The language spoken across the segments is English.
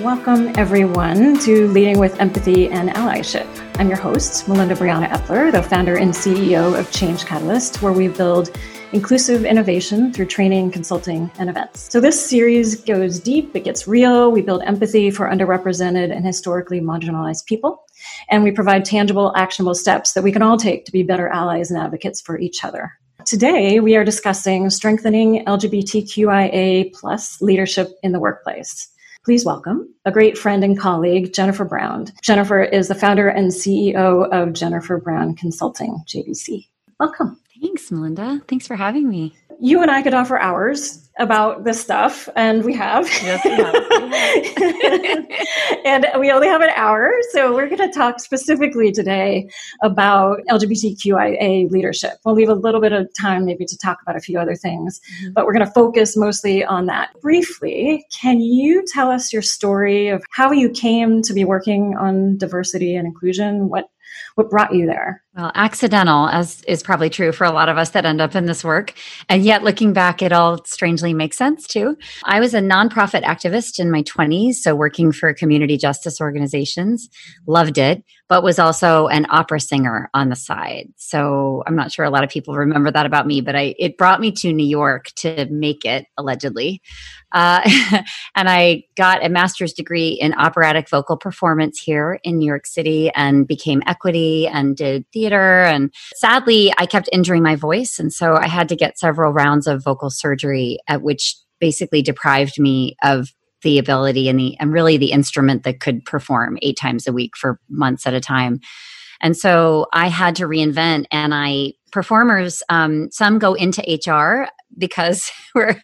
Welcome, everyone, to Leading with Empathy and Allyship. I'm your host, Melinda Briana Epler, the founder and CEO of Change Catalyst, where we build inclusive innovation through training, consulting, and events. So this series goes deep, it gets real. We build empathy for underrepresented and historically marginalized people. And we provide tangible, actionable steps that we can all take to be better allies and advocates for each other. Today, we are discussing strengthening LGBTQIA plus leadership in the workplace. Please welcome a great friend and colleague, Jennifer Brown. Jennifer is the founder and CEO of Jennifer Brown Consulting, JBC. Welcome. Thanks, Melinda. Thanks for having me. You and I could offer hours about this stuff, and we have. Yes, we have. and we only have an hour, so we're going to talk specifically today about LGBTQIA leadership. We'll leave a little bit of time maybe to talk about a few other things, mm-hmm. but we're going to focus mostly on that. Briefly, can you tell us your story of how you came to be working on diversity and inclusion? What what brought you there? Well, accidental, as is probably true for a lot of us that end up in this work. And yet, looking back, it all strangely makes sense too. I was a nonprofit activist in my 20s, so working for community justice organizations, loved it, but was also an opera singer on the side. So I'm not sure a lot of people remember that about me, but I, it brought me to New York to make it, allegedly. Uh, and I got a master's degree in operatic vocal performance here in New York City and became equity and did. And sadly, I kept injuring my voice. And so I had to get several rounds of vocal surgery, at which basically deprived me of the ability and the and really the instrument that could perform eight times a week for months at a time. And so i had to reinvent and i performers um, some go into hr because we're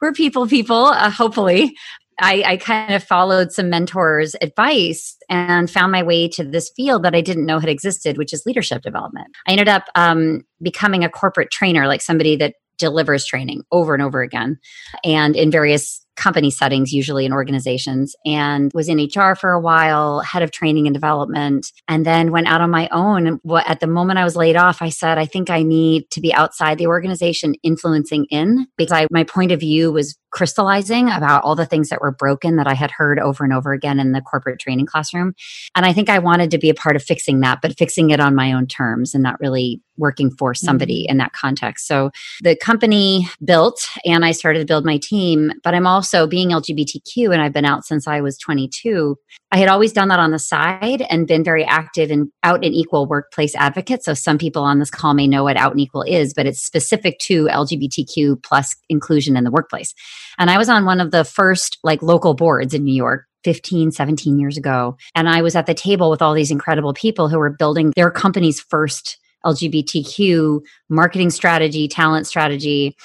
we're people people uh, hopefully I, I, kind of followed some mentors' advice and found my way to this field that I didn't know had existed, which is leadership development. I ended up um, becoming a corporate trainer, like somebody that delivers training over and over again, and in various company settings, usually in organizations, and was in HR for a while, head of training and development, and then went out on my own. At the moment I was laid off, I said, I think I need to be outside the organization, influencing in, because I, my point of view was crystallizing about all the things that were broken that I had heard over and over again in the corporate training classroom. And I think I wanted to be a part of fixing that, but fixing it on my own terms and not really working for somebody mm-hmm. in that context. So the company built and I started to build my team, but I'm also being LGBTQ and I've been out since I was 22. I had always done that on the side and been very active and Out & Equal workplace advocate. So some people on this call may know what Out & Equal is, but it's specific to LGBTQ plus inclusion in the workplace. And I was on one of the first like local boards in New York 15, 17 years ago. And I was at the table with all these incredible people who were building their company's first LGBTQ marketing strategy, talent strategy.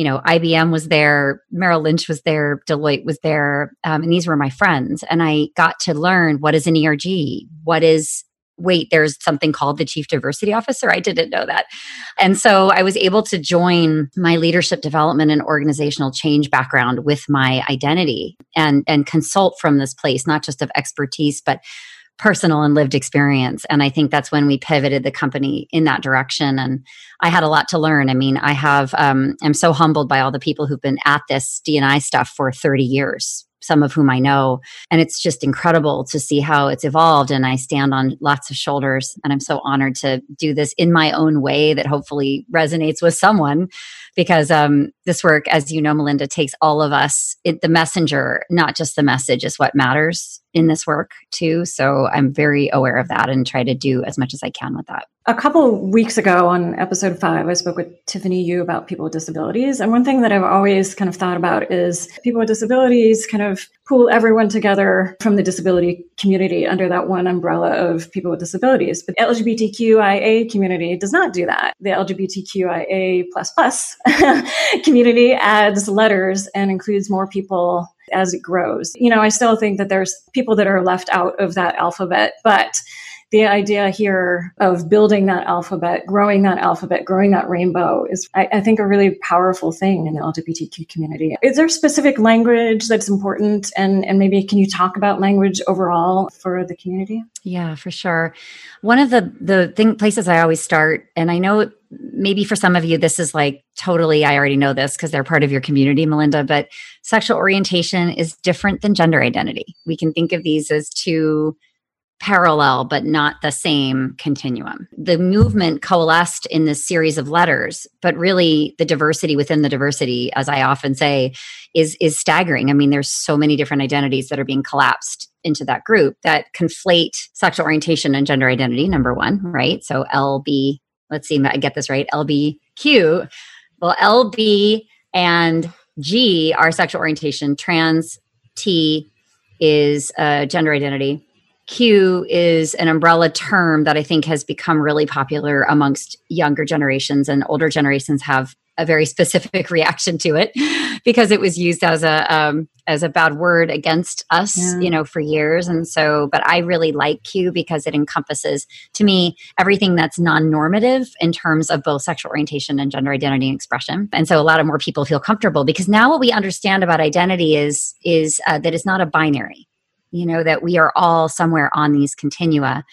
You know, IBM was there, Merrill Lynch was there, Deloitte was there, um, and these were my friends. And I got to learn what is an ERG, what is wait, there's something called the chief diversity officer. I didn't know that. And so I was able to join my leadership development and organizational change background with my identity and, and consult from this place, not just of expertise, but personal and lived experience. And I think that's when we pivoted the company in that direction. And I had a lot to learn. I mean, I have, um, I'm so humbled by all the people who've been at this D&I stuff for 30 years some of whom I know. And it's just incredible to see how it's evolved. And I stand on lots of shoulders. And I'm so honored to do this in my own way that hopefully resonates with someone because um, this work, as you know, Melinda, takes all of us. It, the messenger, not just the message, is what matters in this work too. So I'm very aware of that and try to do as much as I can with that. A couple weeks ago on episode five, I spoke with Tiffany Yu about people with disabilities. And one thing that I've always kind of thought about is people with disabilities kind of pool everyone together from the disability community under that one umbrella of people with disabilities. But the LGBTQIA community does not do that. The LGBTQIA plus plus community adds letters and includes more people as it grows. You know, I still think that there's people that are left out of that alphabet, but the idea here of building that alphabet, growing that alphabet, growing that rainbow is, I, I think, a really powerful thing in the LGBTQ community. Is there specific language that's important? And, and maybe can you talk about language overall for the community? Yeah, for sure. One of the the thing places I always start, and I know maybe for some of you this is like totally I already know this because they're part of your community, Melinda, but sexual orientation is different than gender identity. We can think of these as two parallel but not the same continuum. The movement coalesced in this series of letters, but really the diversity within the diversity, as I often say, is is staggering. I mean, there's so many different identities that are being collapsed into that group that conflate sexual orientation and gender identity, number one, right? So LB, let's see, I get this right, LBQ. Well, LB and G are sexual orientation, trans T is uh, gender identity Q is an umbrella term that I think has become really popular amongst younger generations, and older generations have a very specific reaction to it because it was used as a um, as a bad word against us, yeah. you know, for years. And so, but I really like Q because it encompasses, to me, everything that's non-normative in terms of both sexual orientation and gender identity and expression. And so, a lot of more people feel comfortable because now what we understand about identity is is uh, that it's not a binary you know that we are all somewhere on these continua.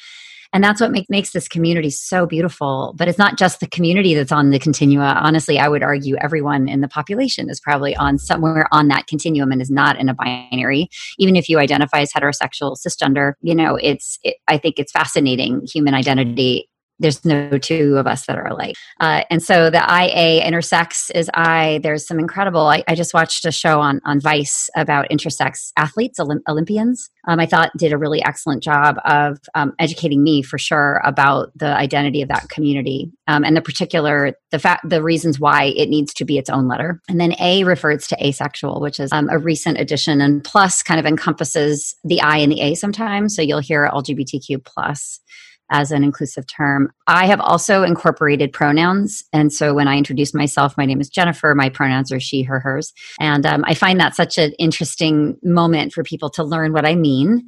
And that's what make, makes this community so beautiful. But it's not just the community that's on the continua. Honestly i would argue everyone in the population is probably on somewhere on that continuum and is not in a binary. Even if you identify as heterosexual cisgender you know it's it, i think it's fascinating human identity there's no two of us that are alike. Uh, and so the IA intersex is I. There's some incredible. I, I, just watched a show on on Vice about intersex athletes, Olymp- Olympians. Um, I thought did a really excellent job of um, educating me for sure about the identity of that community um, and the particular the fact the reasons why it needs to be its own letter. And then A refers to asexual, which is um, a recent addition, and plus kind of encompasses the I and the A sometimes. So you'll hear LGBTQ plus as an inclusive term. I have also incorporated pronouns. And so when I introduce myself, my name is Jennifer. My pronouns are she, her, hers. And um, I find that such an interesting moment for people to learn what I mean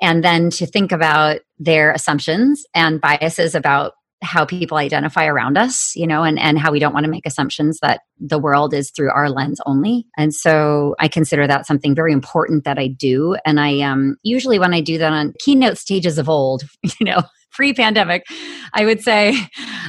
and then to think about their assumptions and biases about how people identify around us, you know, and, and how we don't want to make assumptions that the world is through our lens only. And so I consider that something very important that I do. And I um usually when I do that on keynote stages of old, you know, pre-pandemic i would say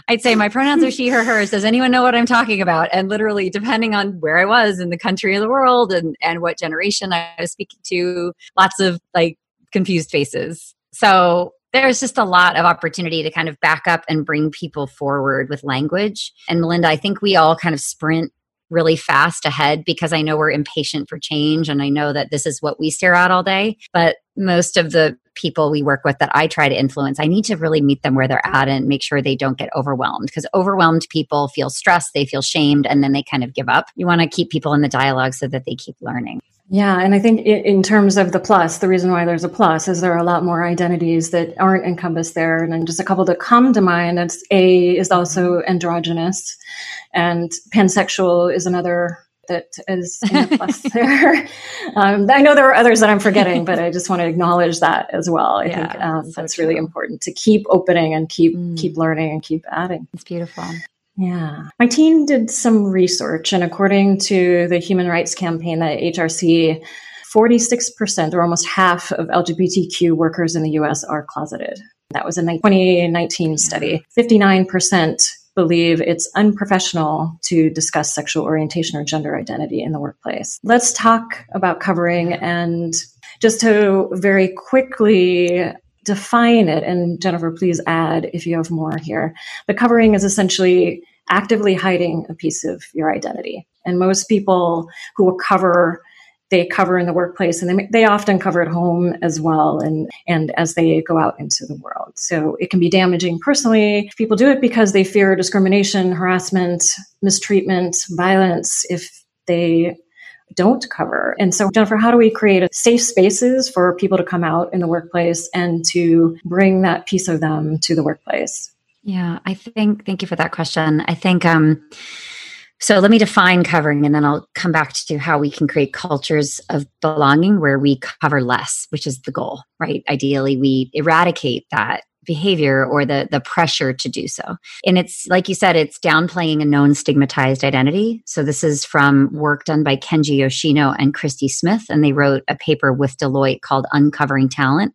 i'd say my pronouns are she her hers. Does anyone know what i'm talking about? And literally depending on where i was in the country or the world and and what generation i was speaking to lots of like confused faces. So there's just a lot of opportunity to kind of back up and bring people forward with language. And melinda i think we all kind of sprint really fast ahead because I know we're impatient for change and I know that this is what we stare at all day. But most of the people we work with that I try to influence, I need to really meet them where they're at and make sure they don't get overwhelmed because overwhelmed people feel stressed, they feel shamed, and then they kind of give up. You want to keep people in the dialogue so that they keep learning. Yeah, and I think in terms of the plus, the reason why there's a plus is there are a lot more identities that aren't encompassed there, and then just a couple that come to mind. It's A is also androgynous, and pansexual is another that is in the plus there. Um, I know there are others that I'm forgetting, but I just want to acknowledge that as well. I yeah, think um, so that's true. really important to keep opening and keep mm. keep learning and keep adding. It's beautiful. Yeah. My team did some research, and according to the Human Rights Campaign, the HRC, 46% or almost half of LGBTQ workers in the US are closeted. That was a 2019 study. 59% believe it's unprofessional to discuss sexual orientation or gender identity in the workplace. Let's talk about covering and just to very quickly define it, and Jennifer, please add if you have more here. The covering is essentially actively hiding a piece of your identity. And most people who will cover they cover in the workplace and they, they often cover at home as well and, and as they go out into the world. So it can be damaging personally. People do it because they fear discrimination, harassment, mistreatment, violence if they don't cover. And so, Jennifer, how do we create safe spaces for people to come out in the workplace and to bring that piece of them to the workplace? Yeah, I think, thank you for that question. I think, um, so let me define covering and then I'll come back to how we can create cultures of belonging where we cover less, which is the goal, right? Ideally, we eradicate that behavior or the the pressure to do so. And it's like you said, it's downplaying a known stigmatized identity. So this is from work done by Kenji Yoshino and Christie Smith, and they wrote a paper with Deloitte called Uncovering Talent,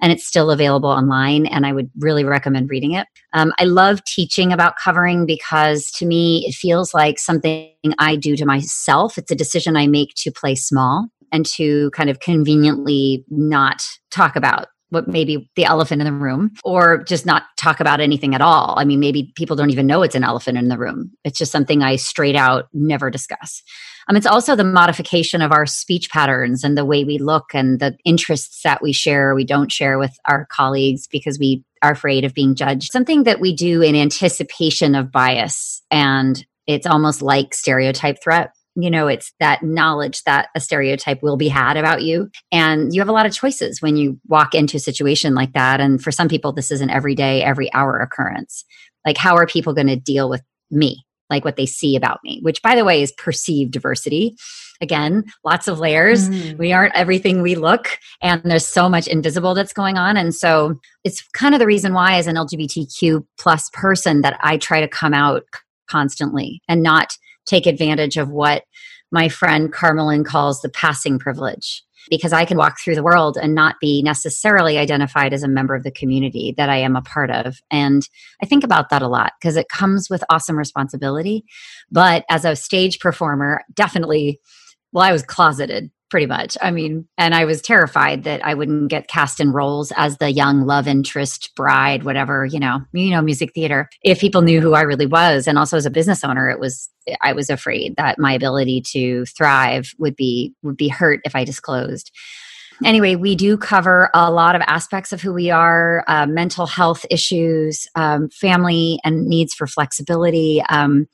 and it's still available online. And I would really recommend reading it. Um, I love teaching about covering because to me it feels like something I do to myself. It's a decision I make to play small and to kind of conveniently not talk about what maybe the elephant in the room or just not talk about anything at all. I mean, maybe people don't even know it's an elephant in the room. It's just something I straight out never discuss. Um, it's also the modification of our speech patterns and the way we look and the interests that we share we don't share with our colleagues because we are afraid of being judged. Something that we do in anticipation of bias and it's almost like stereotype threat you know it's that knowledge that a stereotype will be had about you. And you have a lot of choices when you walk into a situation like that. And for some people this is an everyday every hour occurrence. Like how are people going to deal with me? Like what they see about me which by the way is perceived diversity. Again lots of layers. Mm. we aren't everything we look and there's so much invisible that's going on. And so it's kind of the reason why as an lgbtq plus person that i try to come out constantly and not take advantage of what my friend Carmelin calls the passing privilege because I can walk through the world and not be necessarily identified as a member of the community that I am a part of. And I think about that a lot because it comes with awesome responsibility. But as a stage performer, definitely, well, I was closeted pretty much. I mean, and I was terrified that I wouldn't get cast in roles as the young love interest, bride, whatever, you know, you know, music theater. If people knew who I really was, and also as a business owner, it was I was afraid that my ability to thrive would be would be hurt if I disclosed anyway, we do cover a lot of aspects of who we are uh, mental health issues, um, family and needs for flexibility. Um,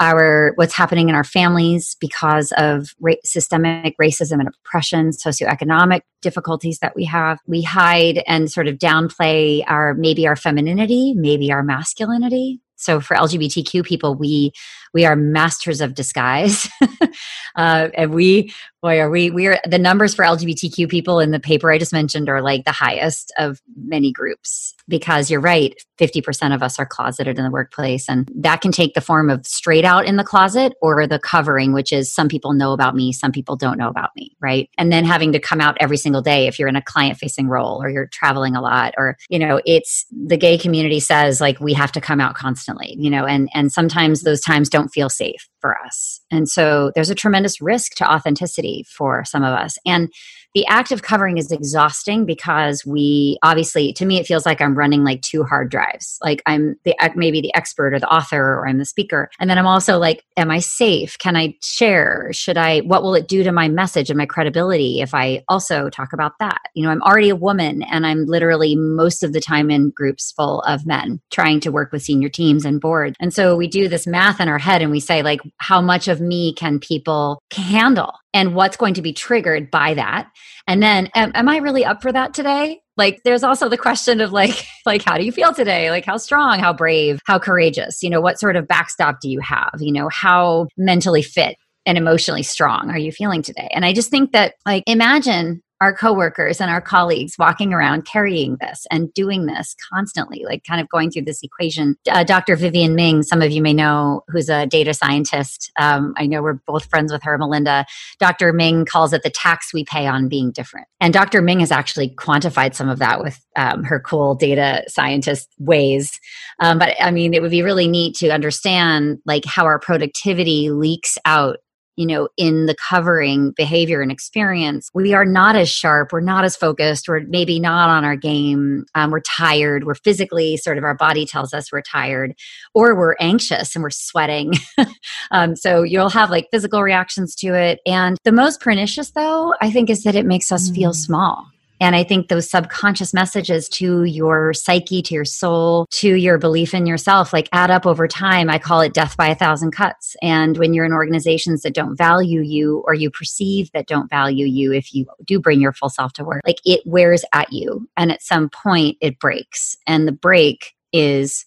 our what's happening in our families because of ra- systemic racism and oppression, socioeconomic difficulties that we have. We hide and sort of downplay our maybe our femininity, maybe our masculinity. So for LGBTQ people, we we are masters of disguise, uh, and we boy are we we are the numbers for lgbtq people in the paper i just mentioned are like the highest of many groups because you're right 50% of us are closeted in the workplace and that can take the form of straight out in the closet or the covering which is some people know about me some people don't know about me right? And then having to come out every single day if you're in a client facing role or you're traveling a lot or you know it's the gay community says like we have to come out constantly you know and and sometimes those times don't feel safe for us. And so there's a tremendous risk to authenticity for some of us. And the act of covering is exhausting because we obviously to me it feels like i'm running like two hard drives. Like i'm the maybe the expert or the author or i'm the speaker. And then i'm also like am i safe? Can i share? Should i what will it do to my message and my credibility if i also talk about that? You know i'm already a woman and i'm literally most of the time in groups full of men trying to work with senior teams and board. And so we do this math in our head and we say like how much of me can people handle and what's going to be triggered by that. And then am, am i really up for that today? Like there's also the question of like like how do you feel today? Like how strong how brave how courageous? You know what sort of backstop do you have? You know how mentally fit and emotionally strong are you feeling today? And i just think that like imagine our coworkers and our colleagues walking around carrying this and doing this constantly, like kind of going through this equation. Uh, Dr. Vivienne Ming, some of you may know, who's a data scientist. Um, I know we're both friends with her, Melinda. Dr. Ming calls it the tax we pay on being different. And Dr. Ming has actually quantified some of that with um, her cool data scientist ways. Um, but I mean, it would be really neat to understand like how our productivity leaks out you know, in the covering behavior and experience, we are not as sharp. We're not as focused. We're maybe not on our game. Um, we're tired. We're physically sort of our body tells us we're tired, or we're anxious and we're sweating. um, so you'll have like physical reactions to it. And the most pernicious, though, I think, is that it makes us mm. feel small and I think those subconscious messages to your psyche, to your soul, to your belief in yourself, like add up over time. I call it death by a thousand cuts. And when you're in organizations that don't value you or you perceive that don't value you, if you do bring your full self to work, like it wears at you. And at some point it breaks. And the break is,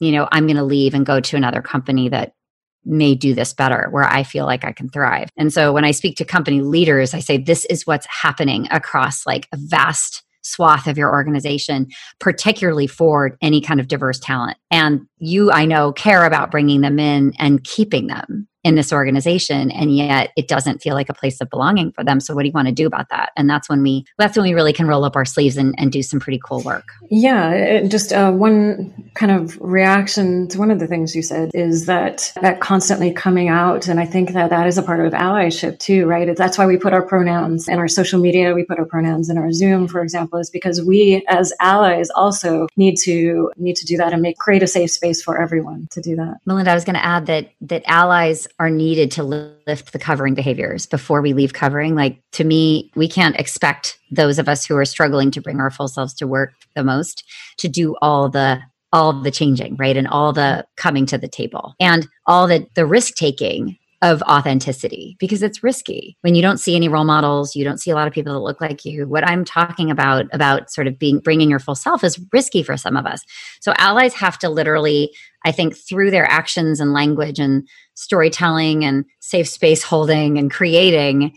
you know, I'm going to leave and go to another company that may do this better where I feel like I can thrive. And so when I speak to company leaders, I say this is what's happening across like a vast swath of your organization, particularly for any kind of diverse talent. And you, I know, care about bringing them in and keeping them in this organization and yet it doesn't feel like a place of belonging for them. So what do you want to do about that? And that's when we that's when we really can roll up our sleeves and, and do some pretty cool work. Yeah it, just uh, one kind of reaction to one of the things you said is that that constantly coming out and i think that that is a part of allyship too right? That's why we put our pronouns in our social media we put our pronouns in our zoom for example is because we as allies also need to need to do that and make create a safe space for everyone to do that. Melinda i was going to add that that allies are needed to lift the covering behaviors before we leave covering. Like to me, we can't expect those of us who are struggling to bring our full selves to work the most to do all the all the changing, right? And all the coming to the table and all the the risk taking of authenticity because it's risky. When you don't see any role models you don't see a lot of people that look like you. What i'm talking about about sort of being bringing your full self is risky for some of us. So allies have to literally i think through their actions and language and storytelling and safe space holding and creating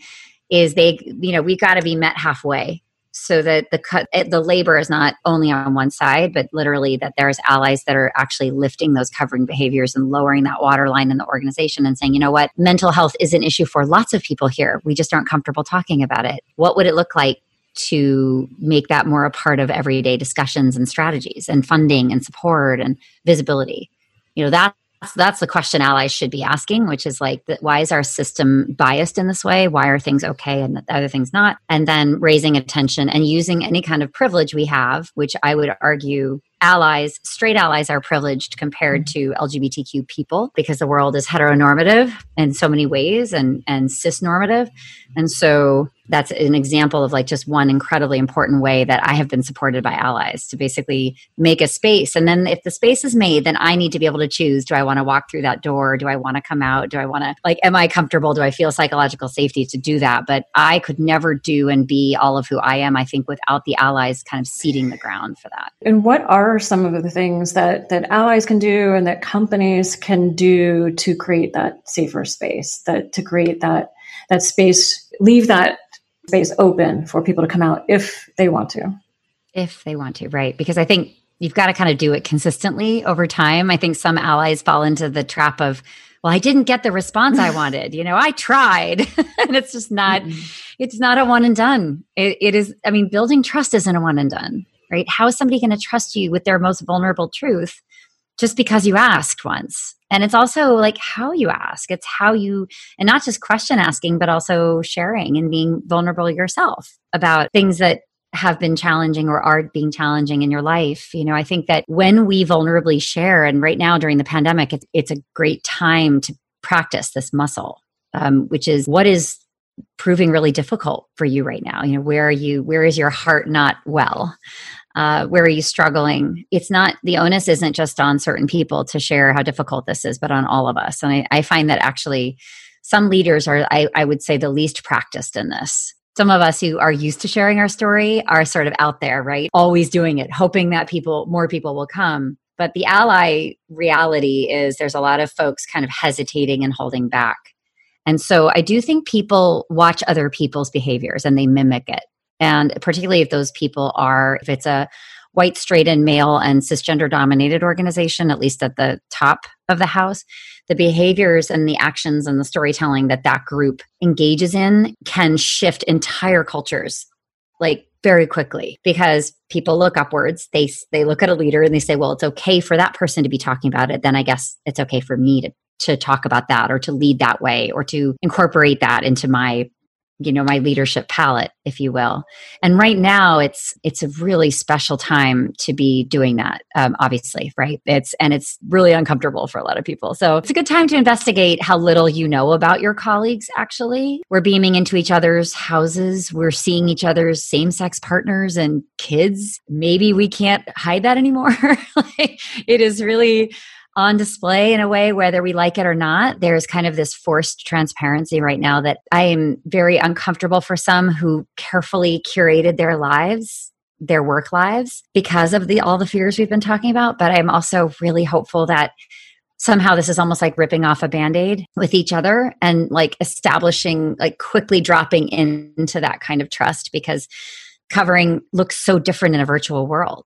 is they you know we've got to be met halfway so that the cut eh, the labor is not only on one side but literally that there's allies that are actually lifting those covering behaviors and lowering that waterline in the organization and saying you know what? Mental health is an issue for lots of people here. We just aren't comfortable talking about it. What would it look like to make that more a part of everyday discussions and strategies and funding and support and visibility? You know that that's the question allies should be asking, which is like, why is our system biased in this way? Why are things okay and other things not? And then raising attention and using any kind of privilege we have, which I would argue allies, straight allies, are privileged compared mm-hmm. to LGBTQ people because the world is heteronormative in so many ways and and cisnormative, and so that's an example of like just one incredibly important way that I have been supported by allies to basically make a space. And then if the space is made, then I need to be able to choose do I want to walk through that door? Do I want to come out? Do I want to, like, am I comfortable? Do I feel psychological safety to do that? But I could never do and be all of who I am, I think, without the allies kind of seeding the ground for that. And what are some of the things that, that allies can do and that companies can do to create that safer space, that to create that that space, leave that space open for people to come out if they want to. If they want to, right. Because I think you've got to kind of do it consistently over time. I think some allies fall into the trap of, well, I didn't get the response I wanted. You know, I tried. and it's just not, mm-hmm. it's not a one and done. It, it is, I mean, building trust isn't a one and done, right? How is somebody going to trust you with their most vulnerable truth just because you asked once? And it's also like how you ask. It's how you, and not just question asking, but also sharing and being vulnerable yourself about things that have been challenging or are being challenging in your life. You know, I think that when we vulnerably share, and right now during the pandemic, it's, it's a great time to practice this muscle, um, which is what is proving really difficult for you right now you know where are you where is your heart not well uh, where are you struggling? It's not the onus isn't just on certain people to share how difficult this is but on all of us. And i, I find that actually some leaders are I, I would say the least practiced in this. Some of us who are used to sharing our story are sort of out there right? Always doing it hoping that people more people will come. But the ally reality is there's a lot of folks kind of hesitating and holding back. And so I do think people watch other people's behaviors and they mimic it. And particularly if those people are, if it's a white, straight, and male and cisgender dominated organization, at least at the top of the house, the behaviors and the actions and the storytelling that that group engages in can shift entire cultures like very quickly because people look upwards. They they look at a leader and they say well it's okay for that person to be talking about it. Then i guess it's okay for me to to talk about that or to lead that way or to incorporate that into my you know my leadership palette if you will. And right now it's it's a really special time to be doing that um, obviously right? It's and it's really uncomfortable for a lot of people. So it's a good time to investigate how little you know about your colleagues actually. We're beaming into each other's houses. We're seeing each other's same-sex partners and kids. Maybe we can't hide that anymore. Like, it is really on display in a way, whether we like it or not. There's kind of this forced transparency right now that I am very uncomfortable for some who carefully curated their lives their work lives because of the all the fears we've been talking about but i'm also really hopeful that somehow this is almost like ripping off a band-aid with each other and like establishing like quickly dropping in, into that kind of trust because covering looks so different in a virtual world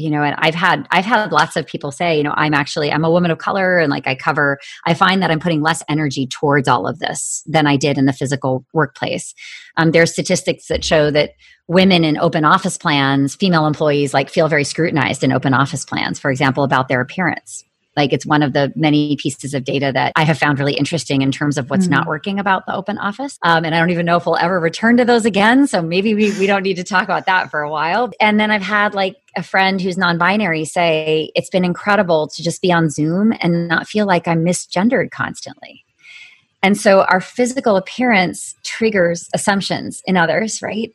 you know and i've had i've had lots of people say you know i'm actually i'm a woman of color and like i cover i find that i'm putting less energy towards all of this than i did in the physical workplace um, there's statistics that show that women in open office plans female employees like feel very scrutinized in open office plans for example about their appearance like it's one of the many pieces of data that I have found really interesting in terms of what's mm. not working about the open office. Um, and I don't even know if we'll ever return to those again. So maybe we, we don't need to talk about that for a while. And then I've had like a friend who's non binary say, it's been incredible to just be on Zoom and not feel like I'm misgendered constantly. And so our physical appearance triggers assumptions in others, right?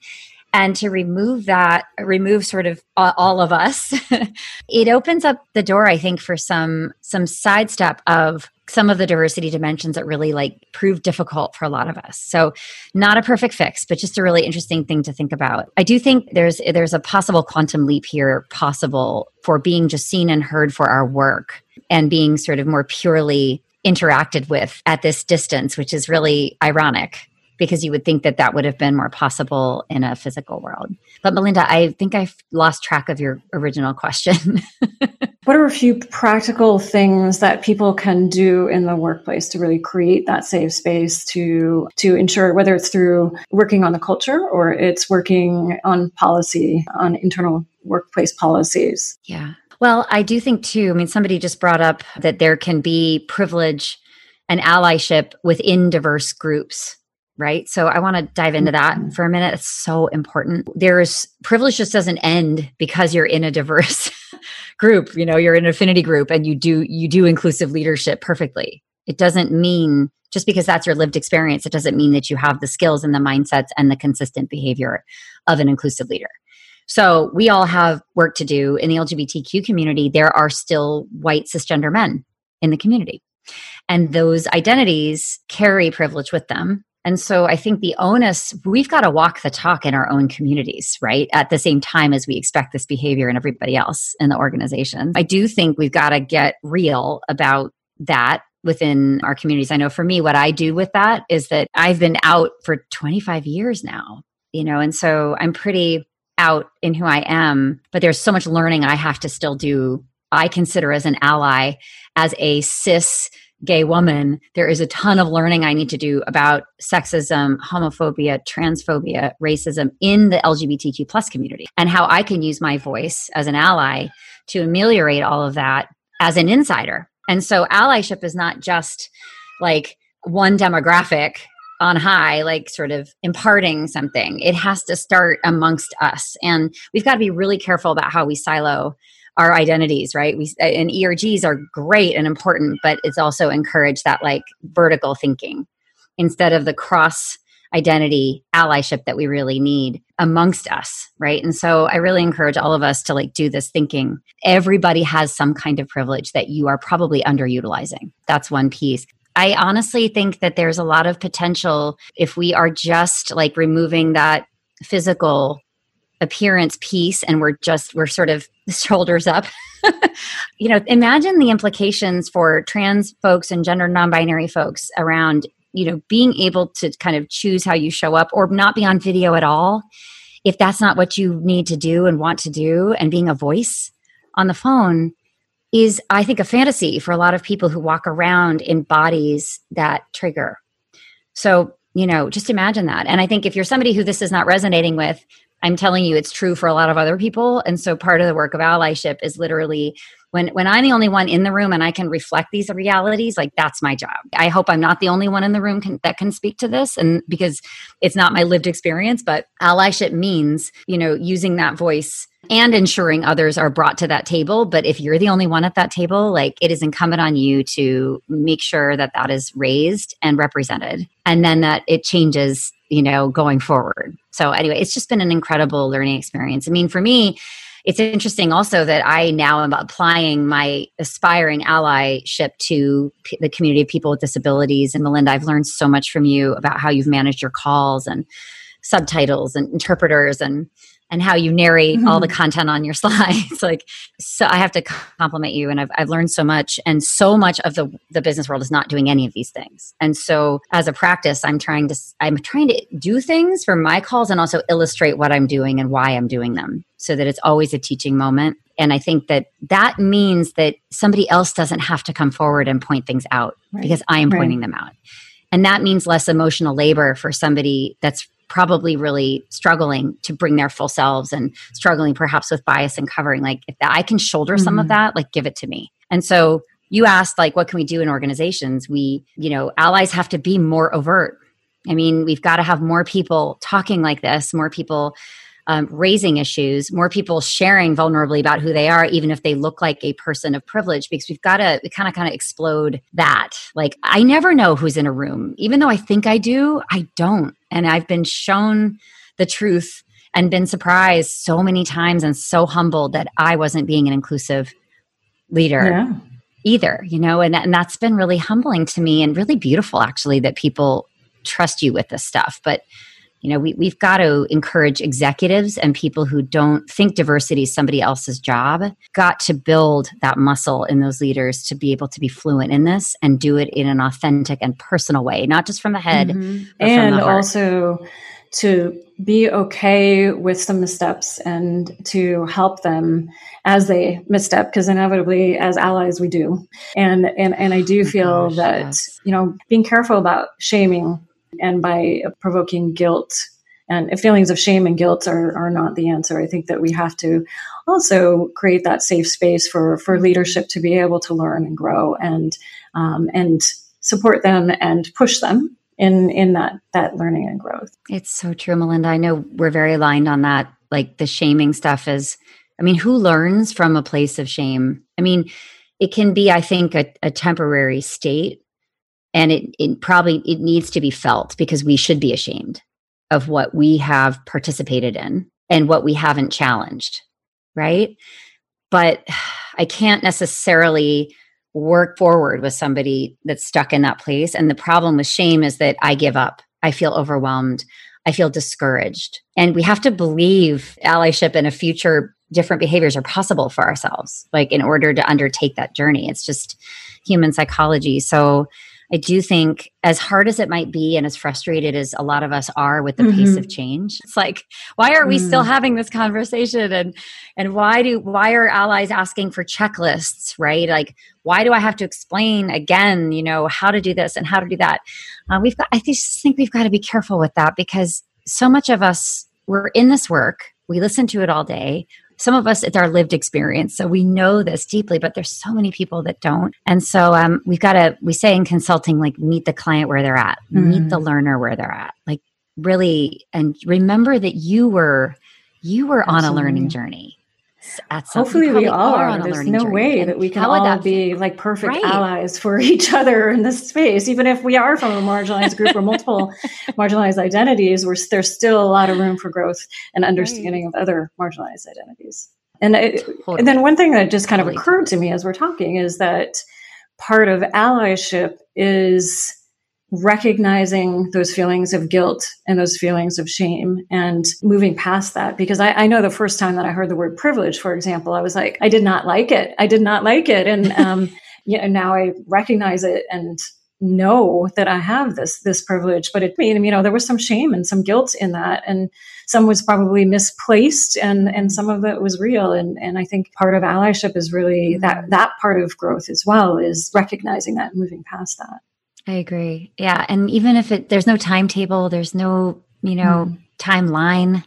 and to remove that remove sort of all of us it opens up the door i think for some some sidestep of some of the diversity dimensions that really like prove difficult for a lot of us so not a perfect fix but just a really interesting thing to think about i do think there's there's a possible quantum leap here possible for being just seen and heard for our work and being sort of more purely interacted with at this distance which is really ironic because you would think that that would have been more possible in a physical world. But Melinda, I think I've lost track of your original question. what are a few practical things that people can do in the workplace to really create that safe space to to ensure whether it's through working on the culture or it's working on policy on internal workplace policies? Yeah. Well, I do think too, I mean somebody just brought up that there can be privilege and allyship within diverse groups right? So I want to dive into that mm-hmm. for a minute. It's so important. There's privilege just doesn't end because you're in a diverse group, you know, you're an affinity group and you do you do inclusive leadership perfectly. It doesn't mean just because that's your lived experience, it doesn't mean that you have the skills and the mindsets and the consistent behavior of an inclusive leader. So we all have work to do in the LGBTQ community. There are still white cisgender men in the community. And those identities carry privilege with them and so I think the onus, we've got to walk the talk in our own communities, right? At the same time as we expect this behavior in everybody else in the organization. I do think we've got to get real about that within our communities. I know for me, what I do with that is that I've been out for 25 years now, you know, and so I'm pretty out in who I am, but there's so much learning I have to still do. I consider as an ally, as a cis gay woman, there is a ton of learning I need to do about sexism, homophobia, transphobia, racism in the LGBTQ plus community and how I can use my voice as an ally to ameliorate all of that as an insider. And so allyship is not just like one demographic on high, like sort of imparting something. It has to start amongst us. And we've got to be really careful about how we silo our identities, right? We uh, and ERGs are great and important, but it's also encouraged that like vertical thinking instead of the cross identity allyship that we really need amongst us right? And so i really encourage all of us to like do this thinking. Everybody has some kind of privilege that you are probably underutilizing. That's one piece. I honestly think that there's a lot of potential if we are just like removing that physical appearance piece and we're just we're sort of shoulders up. You know imagine the implications for trans folks and gender non-binary folks around you know being able to kind of choose how you show up or not be on video at all if that's not what you need to do and want to do and being a voice on the phone is i think a fantasy for a lot of people who walk around in bodies that trigger. So you know just imagine that. And i think if you're somebody who this is not resonating with I'm telling you, it's true for a lot of other people. And so part of the work of allyship is literally when when I'm the only one in the room and I can reflect these realities, like that's my job. I hope I'm not the only one in the room can, that can speak to this, and because it's not my lived experience, but allyship means you know using that voice and ensuring others are brought to that table. But if you're the only one at that table, like it is incumbent on you to make sure that that is raised and represented, and then that it changes you know, going forward. So anyway, it's just been an incredible learning experience. I mean, for me, it's interesting also that I now am applying my aspiring allyship to p- the community of people with disabilities. And Melinda, I've learned so much from you about how you've managed your calls and subtitles and interpreters and and how you narrate mm-hmm. all the mm-hmm. content on your slides. like, so I have to compliment you, and I've, I've learned so much. And so much of the the business world is not doing any of these things. And so, as a practice, I'm trying to I'm trying to do things for my calls and also illustrate what I'm doing and why I'm doing them, so that it's always a teaching moment. And I think that that means that somebody else doesn't have to come forward and point things out right. because I am right. pointing them out. And that means less emotional labor for somebody that's probably really struggling to bring their full selves and struggling perhaps with bias and covering like if i can shoulder mm-hmm. some of mm-hmm. that like give it to me and so you asked like what can we do in organizations we you know allies have to be more overt i mean we've got to have more people talking like this more people um, raising issues, more people sharing vulnerably about who they are, even if they look like a person of privilege, because we've got to kind of kind of explode that. Like, I never know who's in a room. Even though I think I do, I don't. And I've been shown the truth and been surprised so many times and so humbled that I wasn't being an inclusive leader. Yeah. Either, you know, and, and that's been really humbling to me and really beautiful actually that people trust you with this stuff. But you know we, we've got to encourage executives and people who don't think diversity is somebody else's job got to build that muscle in those leaders to be able to be fluent in this and do it in an authentic and personal way not just from the head mm-hmm. and also to be okay with some missteps and to help them as they misstep because inevitably as allies we do and and and i do oh feel gosh, that yes. you know being careful about shaming and by provoking guilt and feelings of shame and guilt are, are not the answer. I think that we have to also create that safe space for, for leadership to be able to learn and grow and um, and support them and push them in in that that learning and growth. It's so true, Melinda. I know we're very aligned on that. Like the shaming stuff is, I mean, who learns from a place of shame? I mean, it can be, I think, a, a temporary state and it, it probably it needs to be felt because we should be ashamed of what we have participated in and what we haven't challenged right? But i can't necessarily work forward with somebody that's stuck in that place. And the problem with shame is that i give up. I feel overwhelmed. I feel discouraged. And we have to believe allyship and a future different behaviors are possible for ourselves like in order to undertake that journey. It's just human psychology. So I do think, as hard as it might be, and as frustrated as a lot of us are with the mm-hmm. pace of change, it's like, why are we mm. still having this conversation? And and why do why are allies asking for checklists? Right? Like, why do I have to explain again? You know, how to do this and how to do that? Uh, we've got. I just think we've got to be careful with that because so much of us we're in this work. We listen to it all day some of us it's our lived experience so we know this deeply but there's so many people that don't and so um, we've got to we say in consulting like meet the client where they're at mm-hmm. meet the learner where they're at like really and remember that you were you were Absolutely. on a learning journey at some, Hopefully we all are. There's no journey. way and that we can all be like perfect right. allies for each other in this space. Even if we are from a marginalized group or multiple marginalized identities, we're, there's still a lot of room for growth and understanding right. of other marginalized identities. And, it, totally. and then one thing that just kind of occurred to me as we're talking is that part of allyship is recognizing those feelings of guilt and those feelings of shame and moving past that. Because I, I, know the first time that I heard the word privilege, for example, I was like, I did not like it. I did not like it. And, um, you know, now I recognize it and know that I have this, this privilege. But it, mean, you know, there was some shame and some guilt in that. And some was probably misplaced and, and some of it was real. And, and I think part of allyship is really that, that part of growth as well is recognizing that and moving past that. I agree. Yeah. And even if it, there's no timetable, there's no, you know, mm. timeline,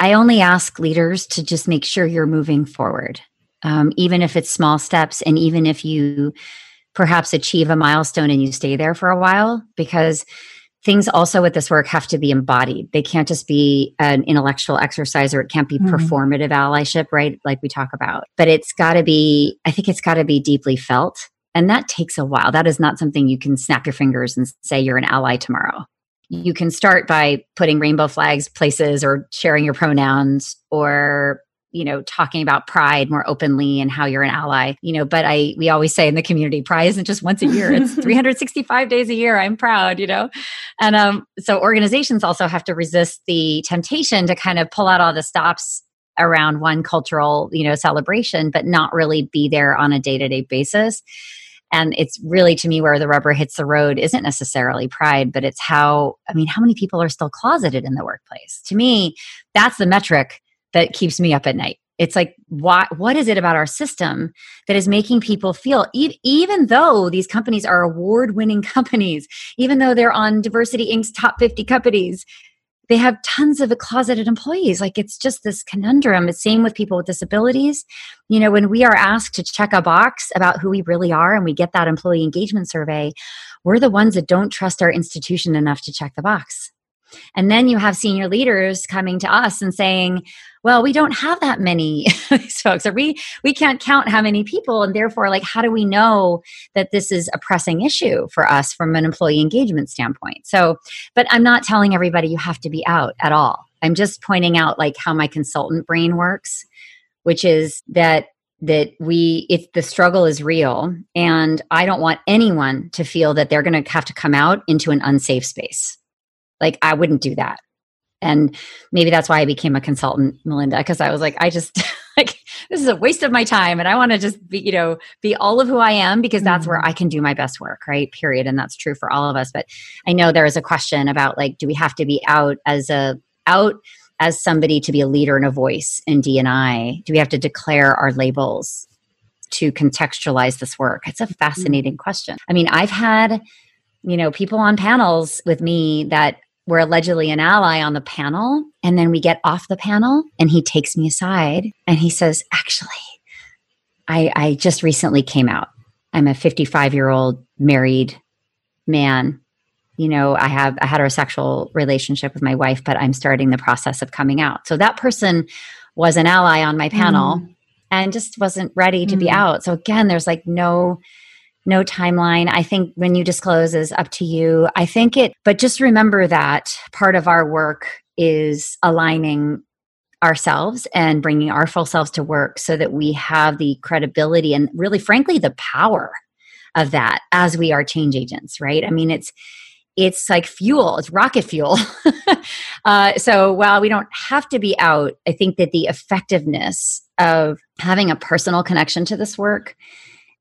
I only ask leaders to just make sure you're moving forward. Um, even if it's small steps and even if you perhaps achieve a milestone and you stay there for a while, because things also with this work have to be embodied. They can't just be an intellectual exercise or it can't be mm. performative allyship, right? Like we talk about, but it's got to be, I think it's got to be deeply felt and that takes a while. That is not something you can snap your fingers and say you're an ally tomorrow. You can start by putting rainbow flags places or sharing your pronouns or you know talking about pride more openly and how you're an ally you know but i we always say in the community pride isn't just once a year it's 365 days a year i'm proud you know and um, so organizations also have to resist the temptation to kind of pull out all the stops around one cultural you know celebration but not really be there on a day-to-day basis and it's really to me where the rubber hits the road isn't necessarily pride but it's how i mean how many people are still closeted in the workplace to me that's the metric that keeps me up at night it's like what what is it about our system that is making people feel e- even though these companies are award winning companies even though they're on DiversityInc's top 50 companies they have tons of closeted employees. Like it's just this conundrum. It's same with people with disabilities. You know, when we are asked to check a box about who we really are and we get that employee engagement survey, we're the ones that don't trust our institution enough to check the box. And then you have senior leaders coming to us and saying, well, we don't have that many folks, or we we can't count how many people, and therefore, like, how do we know that this is a pressing issue for us from an employee engagement standpoint? So, but I'm not telling everybody you have to be out at all. I'm just pointing out like how my consultant brain works, which is that that we if the struggle is real and i don't want anyone to feel that they're going to have to come out into an unsafe space like I wouldn't do that. And maybe that's why I became a consultant, Melinda, because I was like, I just like this is a waste of my time. And I want to just be, you know, be all of who I am because that's mm-hmm. where I can do my best work, right? Period. And that's true for all of us. But I know there is a question about like, do we have to be out as a out as somebody to be a leader and a voice in D&I? Do we have to declare our labels to contextualize this work? It's a mm-hmm. fascinating mm-hmm. question. I mean, I've had, you know, people on panels with me that we're allegedly an ally on the panel. And then we get off the panel and he takes me aside and he says, Actually, I, I just recently came out. I'm a 55 year old married man. You know, I have a heterosexual relationship with my wife, but I'm starting the process of coming out. So that person was an ally on my panel mm. and just wasn't ready to mm. be out. So again, there's like no no timeline. I think when you disclose is up to you. I think it, but just remember that part of our work is aligning ourselves and bringing our full selves to work so that we have the credibility and really, frankly, the power of that as we are change agents, right? I mean, it's, it's like fuel it's rocket fuel uh, so while we don't have to be out i think that the effectiveness of having a personal connection to this work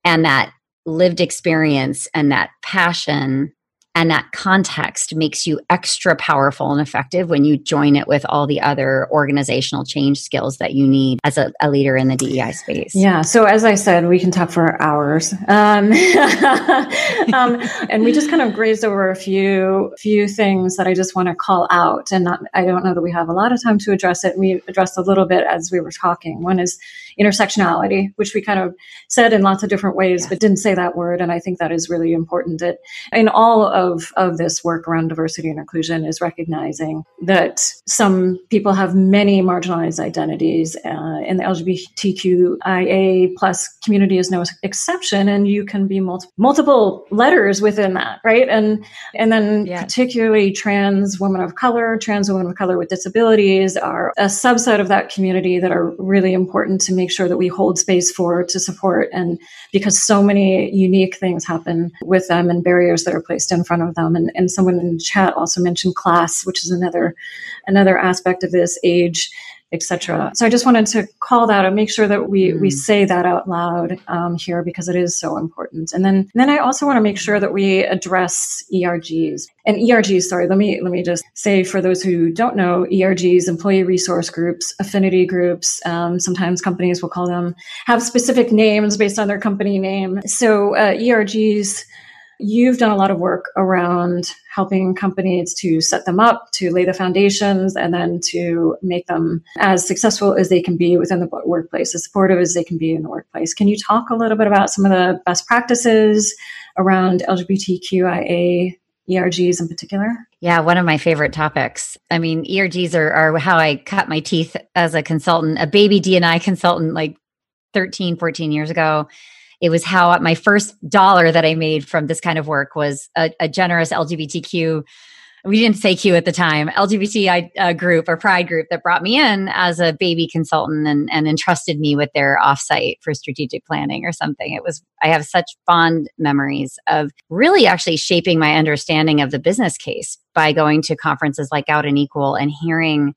and that lived experience and that passion and that context makes you extra powerful and effective when you join it with all the other organizational change skills that you need as a, a leader in the DEI space. Yeah. So as I said, we can talk for hours, um, um, and we just kind of grazed over a few few things that I just want to call out. And not, I don't know that we have a lot of time to address it. We addressed a little bit as we were talking. One is intersectionality, which we kind of said in lots of different ways, yeah. but didn't say that word. And I think that is really important. That in all of, of this work around diversity and inclusion is recognizing that some people have many marginalized identities, uh, and the LGBTQIA plus community is no exception. And you can be multi- multiple letters within that, right? And and then yeah. particularly trans women of color, trans women of color with disabilities are a subset of that community that are really important to make make sure that we hold space for to support and because so many unique things happen with them and barriers that are placed in front of them. And, and someone in chat also mentioned class which is another another aspect of this age etc. So I just wanted to call that and make sure that we mm. we say that out loud um, here because it is so important. And then and then I also want to make sure that we address ERGs and ERGs. Sorry, let me let me just say for those who don't know, ERGs, employee resource groups, affinity groups. Um, sometimes companies will call them have specific names based on their company name. So uh, ERGs You've done a lot of work around helping companies to set them up, to lay the foundations, and then to make them as successful as they can be within the workplace, as supportive as they can be in the workplace. Can you talk a little bit about some of the best practices around LGBTQIA ERGs in particular? Yeah, one of my favorite topics. I mean, ERGs are, are how I cut my teeth as a consultant, a baby D&I consultant like 13, 14 years ago it was how my first dollar that I made from this kind of work was a, a generous LGBTQ we didn't say Q at the time, LGBT uh, group or Pride group that brought me in as a baby consultant and, and entrusted me with their offsite for strategic planning or something. It was, I have such fond memories of really actually shaping my understanding of the business case by going to conferences like Out & Equal and hearing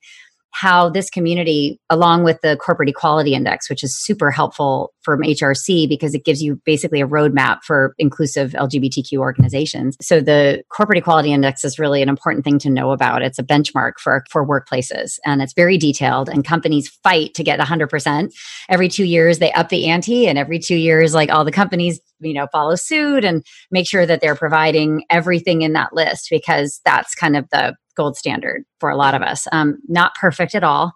how this community, along with the corporate equality index, which is super helpful from HRC because it gives you basically a roadmap for inclusive LGBTQ organizations. So the corporate equality index is really an important thing to know about. It's a benchmark for, for workplaces and it's very detailed and companies fight to get 100%. Every two years, they up the ante and every two years, like all the companies you know follow suit and make sure that they're providing everything in that list because that's kind of the gold standard for a lot of us. Um, not perfect at all.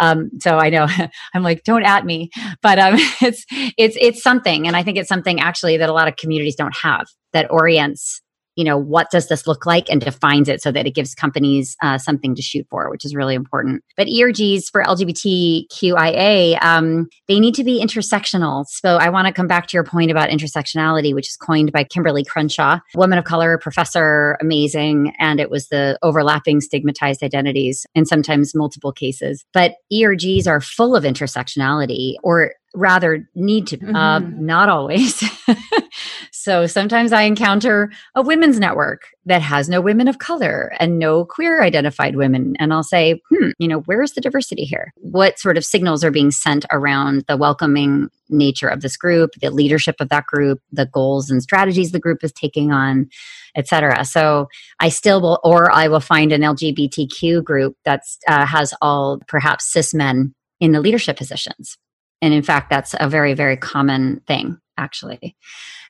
Um, so I know I'm like, don't at me, but um, it's it's it's something, and I think it's something actually that a lot of communities don't have that orients you know what does this look like and defines it so that it gives companies uh, something to shoot for which is really important. But ergs for lgbtqia um, they need to be intersectional. So i want to come back to your point about intersectionality which is coined by kimberlé crenshaw woman of color professor amazing and it was the overlapping stigmatized identities and sometimes multiple cases. But ergs are full of intersectionality or rather need to mm-hmm. uh, not always so sometimes i encounter a women's network that has no women of color and no queer identified women. And i'll say hmm you know where's the diversity here? What sort of signals are being sent around the welcoming nature of this group the leadership of that group the goals and strategies the group is taking on etc so i still will or i will find an lgbtq group that uh, has all perhaps cis men in the leadership positions. And in fact, that's a very, very common thing, actually.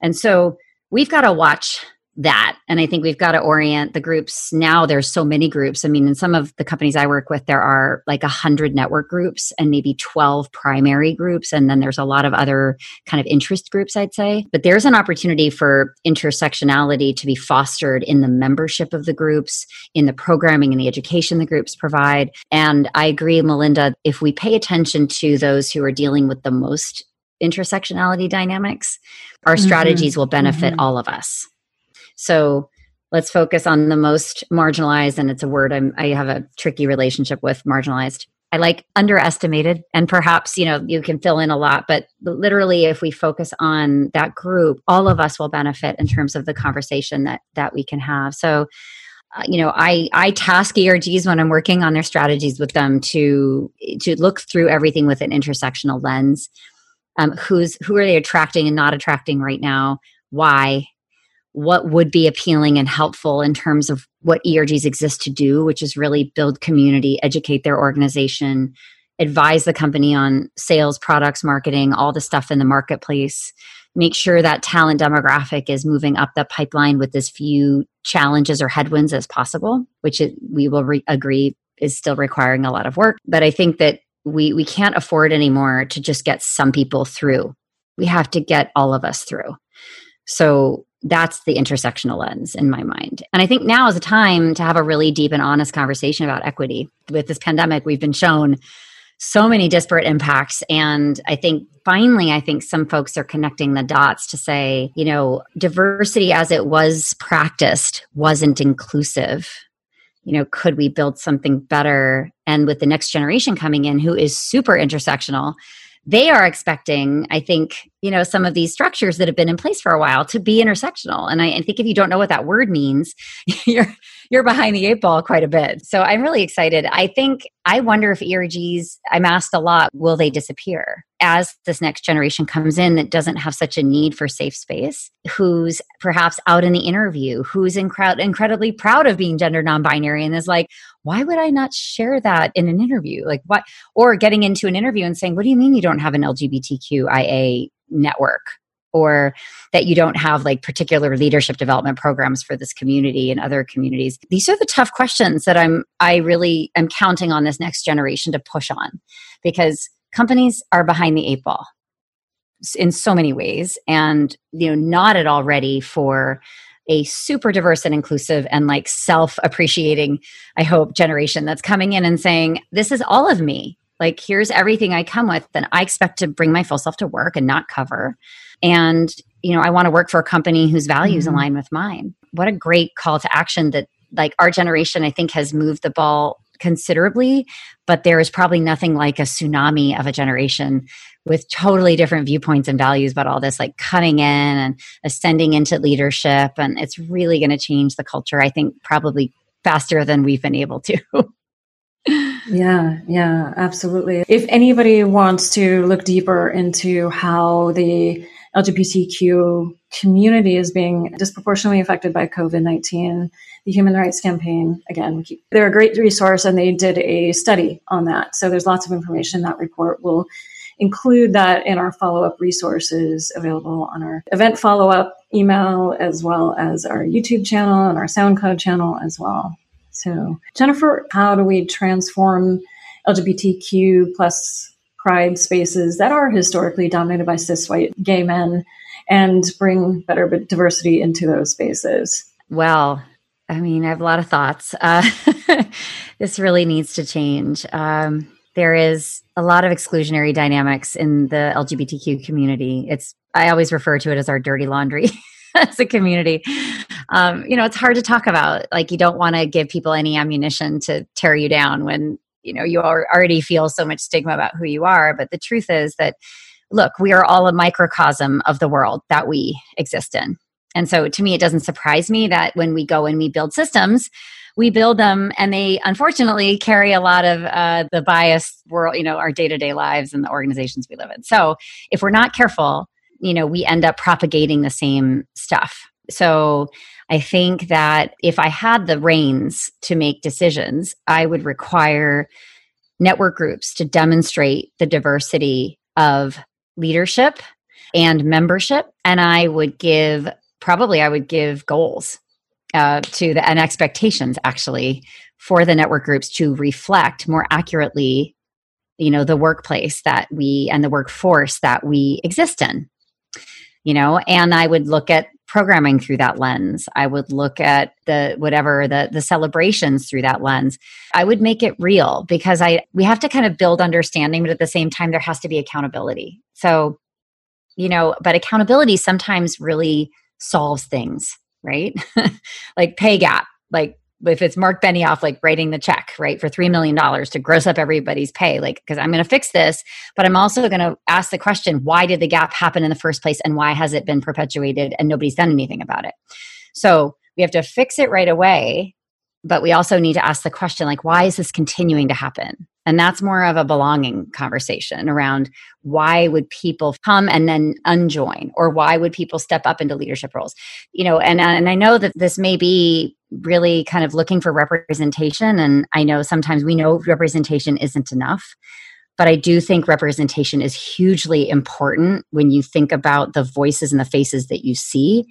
And so we've got to watch that. And I think we've got to orient the groups. Now there's so many groups. I mean, in some of the companies I work with, there are like a hundred network groups and maybe 12 primary groups. And then there's a lot of other kind of interest groups, I'd say. But there's an opportunity for intersectionality to be fostered in the membership of the groups, in the programming and the education the groups provide. And I agree, Melinda, if we pay attention to those who are dealing with the most intersectionality dynamics, our mm-hmm. strategies will benefit mm-hmm. all of us. So let's focus on the most marginalized. And it's a word I'm, I have a tricky relationship with marginalized. I like underestimated, and perhaps you know you can fill in a lot, but literally, if we focus on that group, all of us will benefit in terms of the conversation that that we can have. So, uh, you know, I I task ERGs when I'm working on their strategies with them to to look through everything with an intersectional lens. Um, who's who are they attracting and not attracting right now? Why? what would be appealing and helpful in terms of what ERGs exist to do, which is really build community, educate their organization, advise the company on sales, products, marketing, all the stuff in the marketplace, make sure that talent demographic is moving up the pipeline with as few challenges or headwinds as possible, which it, we will re- agree is still requiring a lot of work. But I think that we we can't afford anymore to just get some people through. We have to get all of us through. So that's the intersectional lens in my mind. And I think now is a time to have a really deep and honest conversation about equity. With this pandemic, we've been shown so many disparate impacts. And I think finally, I think some folks are connecting the dots to say, you know, diversity as it was practiced wasn't inclusive. You know, could we build something better? And with the next generation coming in who is super intersectional, they are expecting, I think, you know, some of these structures that have been in place for a while to be intersectional. And I, I think if you don't know what that word means, you're you're behind the eight ball quite a bit. So I'm really excited. I think I wonder if ERGs, I'm asked a lot, will they disappear? As this next generation comes in that doesn't have such a need for safe space, who's perhaps out in the interview, who's incre- incredibly proud of being gender non binary and is like, why would I not share that in an interview? Like, what? Or getting into an interview and saying, what do you mean you don't have an LGBTQIA network? or that you don't have like particular leadership development programs for this community and other communities these are the tough questions that i'm i really am counting on this next generation to push on because companies are behind the eight ball in so many ways and you know not at all ready for a super diverse and inclusive and like self appreciating i hope generation that's coming in and saying this is all of me like here's everything i come with and i expect to bring my full self to work and not cover and you know i want to work for a company whose values mm-hmm. align with mine what a great call to action that like our generation, I think, has moved the ball considerably, but there is probably nothing like a tsunami of a generation with totally different viewpoints and values about all this, like cutting in and ascending into leadership. And it's really going to change the culture, I think, probably faster than we've been able to. yeah, yeah, absolutely. If anybody wants to look deeper into how the LGBTQ community is being disproportionately affected by COVID 19. The Human Rights Campaign, again, they're a great resource and they did a study on that. So there's lots of information in that report. We'll include that in our follow up resources available on our event follow up email, as well as our YouTube channel and our SoundCloud channel as well. So, Jennifer, how do we transform LGBTQ plus pride spaces that are historically dominated by cis white gay men and bring better diversity into those spaces? Well, I mean, I have a lot of thoughts. Uh, this really needs to change. Um, there is a lot of exclusionary dynamics in the LGBTQ community. It's I always refer to it as our dirty laundry as a community. Um, you know, it's hard to talk about. Like, you don't want to give people any ammunition to tear you down when you know you already feel so much stigma about who you are but the truth is that look we are all a microcosm of the world that we exist in and so to me it doesn't surprise me that when we go and we build systems we build them and they unfortunately carry a lot of uh, the bias world you know our day-to-day lives and the organizations we live in so if we're not careful you know we end up propagating the same stuff so I think that if I had the reins to make decisions, I would require network groups to demonstrate the diversity of leadership and membership. And I would give, probably, I would give goals uh, to the and expectations actually for the network groups to reflect more accurately you know the workplace that we and the workforce that we exist in you know and i would look at programming through that lens. I would look at the whatever the the celebrations through that lens. I would make it real because i we have to kind of build understanding but at the same time there has to be accountability. So you know but accountability sometimes really solves things right? Like pay gap like if it's Mark Benioff like writing the check, right, for $3 million to gross up everybody's pay, like, because I'm going to fix this, but I'm also going to ask the question, why did the gap happen in the first place and why has it been perpetuated and nobody's done anything about it? So we have to fix it right away, but we also need to ask the question, like, why is this continuing to happen? And that's more of a belonging conversation around why would people come and then unjoin or why would people step up into leadership roles? You know, and, and I know that this may be really kind of looking for representation. And I know sometimes we know representation isn't enough. But I do think representation is hugely important when you think about the voices and the faces that you see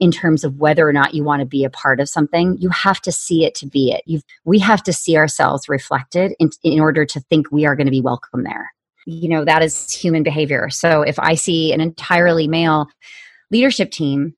in terms of whether or not you want to be a part of something you have to see it to be it You've, we have to see ourselves reflected in, in order to think we are going to be welcome there you know that is human behavior so if i see an entirely male leadership team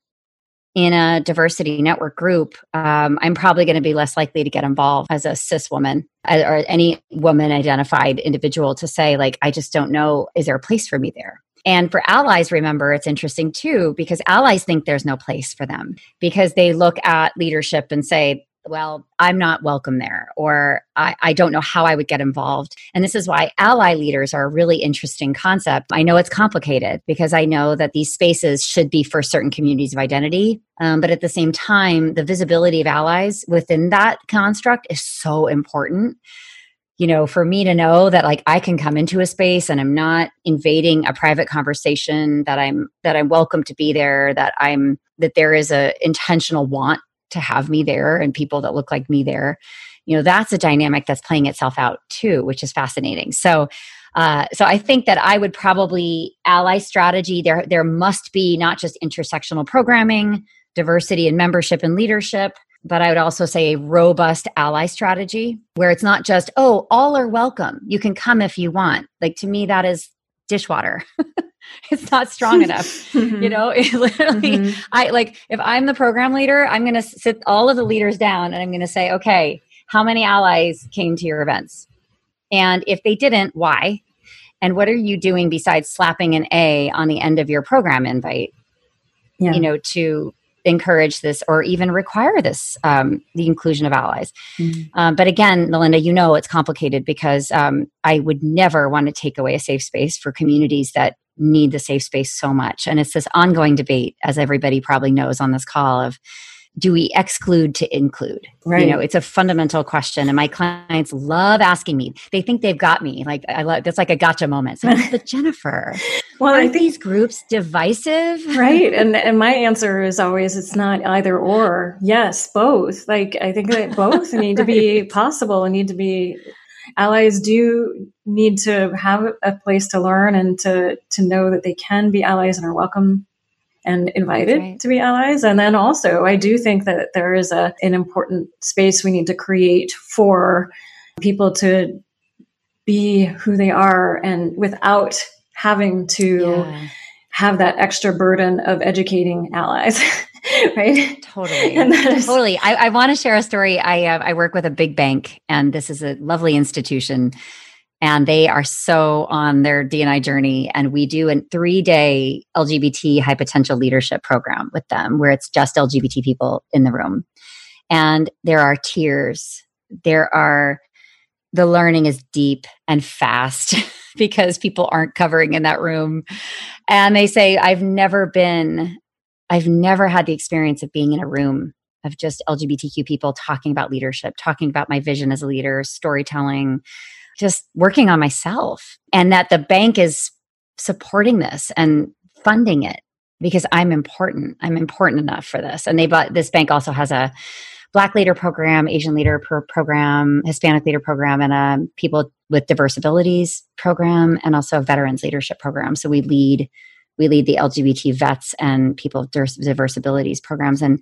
in a diversity network group um, i'm probably going to be less likely to get involved as a cis woman uh, or any woman identified individual to say like i just don't know is there a place for me there? And for allies, remember, it's interesting too, because allies think there's no place for them because they look at leadership and say, well, I'm not welcome there, or I, I, don't know how I would get involved. And this is why ally leaders are a really interesting concept. I know it's complicated because I know that these spaces should be for certain communities of identity. Um, but at the same time, the visibility of allies within that construct is so important you know, for me to know that like I can come into a space and I'm not invading a private conversation, that I'm that I'm welcome to be there, that I'm that there is a intentional want to have me there and people that look like me there. You know, that's a dynamic that's playing itself out too, which is fascinating. So uh, so I think that I would probably ally strategy. There, there must be not just intersectional programming, diversity and membership and leadership, but I would also say a robust ally strategy where it's not just, oh, all are welcome. You can come if you want. Like to me, that is dishwater. it's not strong enough. Mm-hmm. You know, it literally, mm-hmm. I like if I'm the program leader, I'm going to sit all of the leaders down and I'm going to say, okay, how many allies came to your events? And if they didn't, why? And what are you doing besides slapping an A on the end of your program invite? Yeah. You know, to encourage this or even require this um, the inclusion of allies mm-hmm. um, but again melinda you know it's complicated because um, i would never want to take away a safe space for communities that need the safe space so much and it's this ongoing debate as everybody probably knows on this call of do we exclude to include? Right. You know, it's a fundamental question. And my clients love asking me. They think they've got me. Like I love that's like a gotcha moment. So but Jennifer, well, are these groups divisive? Right. And and my answer is always it's not either or. Yes, both. Like I think that both need to be possible and need to be allies do need to have a place to learn and to to know that they can be allies and are welcome and invited right. to be allies. And then also, I do think that there is a, an important space we need to create for people to be who they are and without having to yeah. have that extra burden of educating allies. right totally is- totally i, I want to share a story i uh, i work with a big bank and this is a lovely institution and they are so on their D&I journey. And we do a three day LGBT high potential leadership program with them where it's just LGBT people in the room. And there are tears. There are, the learning is deep and fast because people aren't covering in that room. And they say, I've never been, I've never had the experience of being in a room of just LGBTQ people talking about leadership, talking about my vision as a leader, storytelling, just working on myself and that the bank is supporting this and funding it because I'm important. I'm important enough for this. And they bought this bank also has a Black leader program, Asian leader pro- program, Hispanic leader program, and a people with diverse abilities program, and also a veterans leadership program. So we lead we lead the LGBT vets and people with diverse abilities programs, and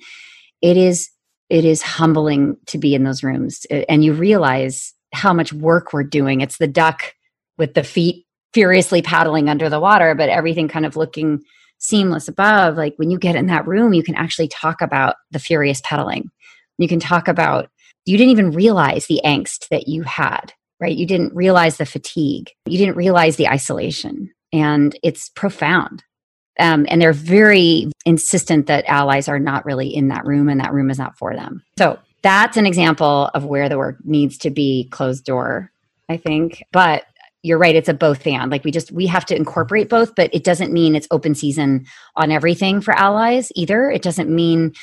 it is it is humbling to be in those rooms, and you realize how much work we're doing. It's the duck with the feet furiously paddling under the water, but everything kind of looking seamless above. Like when you get in that room, you can actually talk about the furious pedaling. You can talk about, you didn't even realize the angst that you had, right? You didn't realize the fatigue. You didn't realize the isolation. And it's profound. Um, and they're very insistent that allies are not really in that room and that room is not for them. So that's an example of where the work needs to be closed door, I think. But you're right, it's a both and. Like we just we have to incorporate both, but it doesn't mean it's open season on everything for allies either. It doesn't mean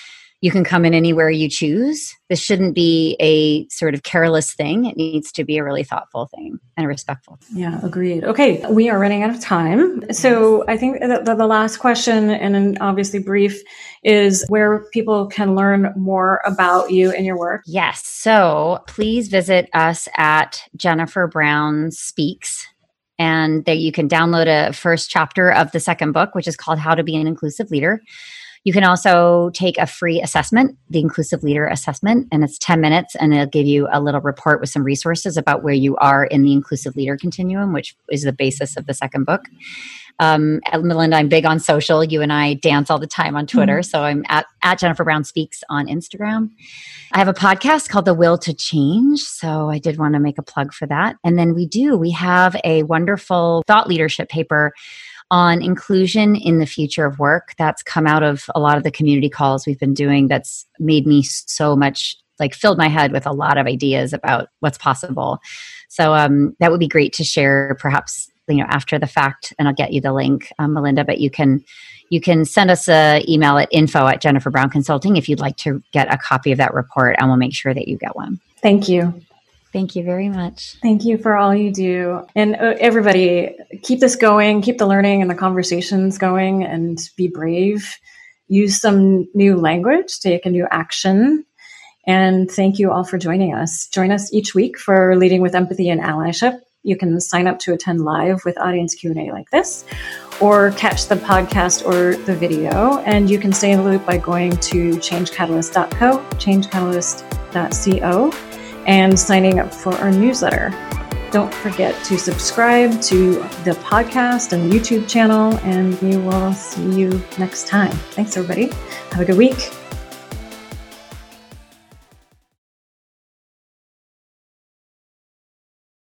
you can come in anywhere you choose. This shouldn't be a sort of careless thing. It needs to be a really thoughtful thing and respectful. Yeah, agreed. Okay, we are running out of time. So I think the, the, the last question, and obviously brief, is where people can learn more about you and your work. Yes. So please visit us at Jennifer Brown Speaks and that you can download a first chapter of the second book, which is called How to Be an Inclusive Leader. You can also take a free assessment, the Inclusive Leader Assessment, and it's 10 minutes and it'll give you a little report with some resources about where you are in the Inclusive Leader Continuum, which is the basis of the second book. Um, Melinda, I'm big on social. You and I dance all the time on Twitter. Mm-hmm. So I'm at, at Jennifer Brown Speaks on Instagram. I have a podcast called The Will to Change. So I did want to make a plug for that. And then we do, we have a wonderful thought leadership paper on inclusion in the future of work. That's come out of a lot of the community calls we've been doing. That's made me so much like filled my head with a lot of ideas about what's possible. So um, that would be great to share, perhaps you know after the fact, and I'll get you the link, um, Melinda. But you can you can send us an email at info at Jennifer Brown Consulting if you'd like to get a copy of that report, and we'll make sure that you get one. Thank you. Thank you very much. Thank you for all you do. And uh, everybody, keep this going, keep the learning and the conversations going, and be brave. Use some new language, take a new action. And thank you all for joining us. Join us each week for Leading with Empathy and Allyship. You can sign up to attend live with audience Q&A like this or catch the podcast or the video and you can stay in the loop by going to changecatalyst.co, changecatalyst.co and signing up for our newsletter. Don't forget to subscribe to the podcast and YouTube channel, and we will see you next time. Thanks, everybody. Have a good week.